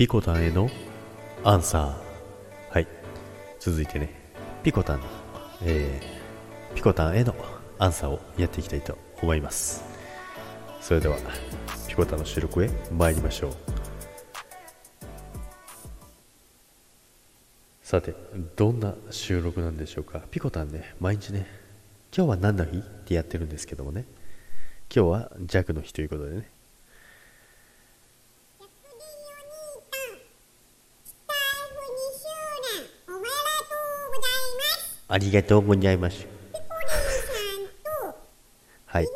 ピコタンへのアンサー。はい。続いてね。ピコタン。の、えー、ピコタンへのアンサーをやっていきたいと思います。それではピコタンの収録へ参りましょう。さてどんな収録なんでしょうか？ピコタンね毎日ね今日は何の日？ってやってるんですけどもね。今日は弱の日ということでね。ありがとうございます。はい。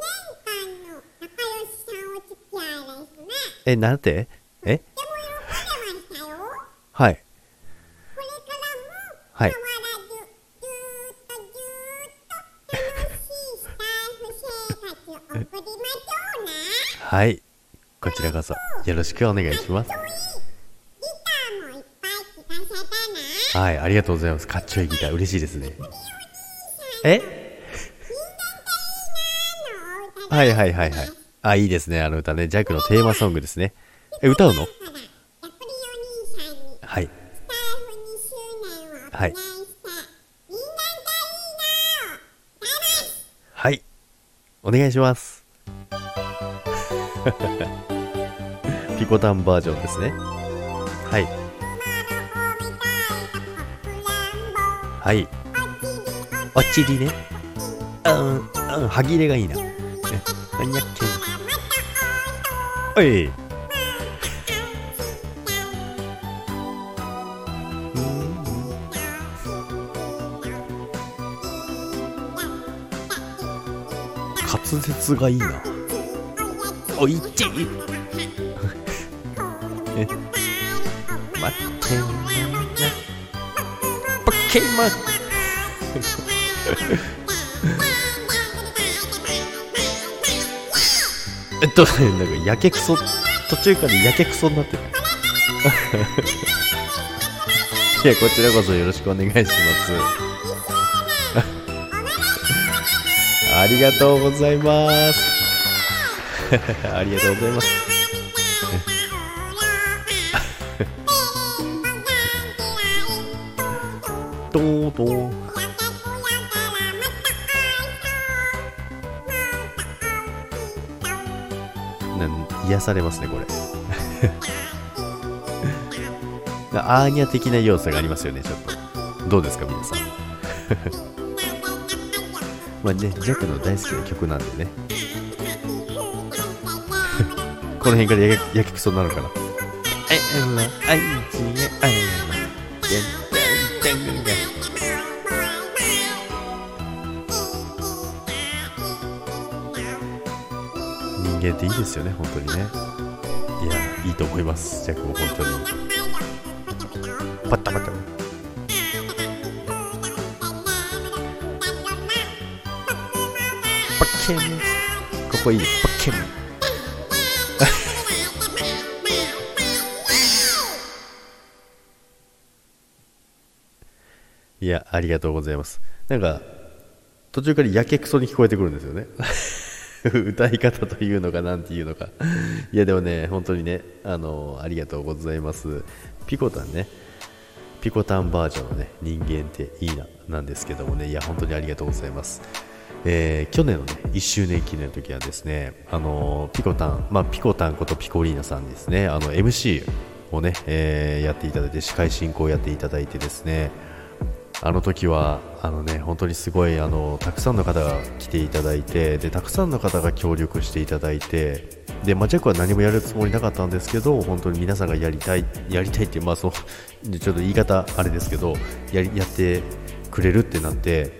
え、なんて？え？はい。はい。はい。こちらこそよろしくお願いします。はい、ありがとうございます。かっちょいいギター、嬉しいですね。え？はいはいはいはい。あ、いいですね、あの歌ね。ジャックのテーマソングですね。え、歌うの？はい。はい。はい。お願いします。ピコタンバージョンですね。はい。はい。おっちりね。うん、うん、歯切れがいいな。何やってんの？おい。滑舌がいいな。おいち え、待ってんな。ケマえっと、なんかやけくそ、途中からやけくそになってる。いや、こちらこそよろしくお願いします。ありがとうございます。ありがとうございます。どうどうなん癒されますねこれアーニャ的な要素がありますよねちょっとどうですか皆さんまあねジャックの大好きな曲なんでねこの辺からやけくそになるかなえらあいちえあい人間っていいですよね本当にね。いやいいと思いますジャックも本当に。パッタパッタ。パッケン。ここいいパッケン。いや、ありがとうございます。なんか、途中からやけくそに聞こえてくるんですよね。歌い方というのかなんていうのか。いやでもね本当にねあのありがとうございます。ピコタンね。ピコタンバージョンのね人間っていいななんですけどもね。いや本当にありがとうございます。えー、去年のね1周年記念の時はですねあのピコタンまあピコタンことピコリーナさんですね。あの MC をね、えー、やっていただいて司会進行をやっていただいてですねあの時はあのね本当にすごいあのたくさんの方が来ていただいてでたくさんの方が協力していただいてで、まあ、ジャックは何もやるつもりなかったんですけど本当に皆さんがやりたいやりたいってまあそうちょっと言い方あれですけどやりやってくれるってなって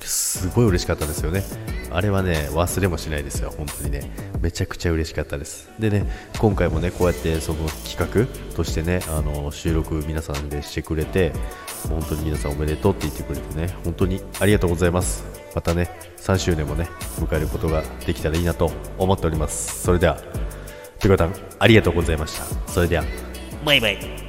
すごい嬉しかったですよね。あれはね、忘れもしないですよ、本当にね。めちゃくちゃ嬉しかったです。でね、今回もね、こうやってその企画としてね、あの収録皆さんでしてくれて、本当に皆さんおめでとうって言ってくれてね、本当にありがとうございます。またね、3周年もね、迎えることができたらいいなと思っております。それでは、ピコタン、ありがとうございました。それでは、バイバイ。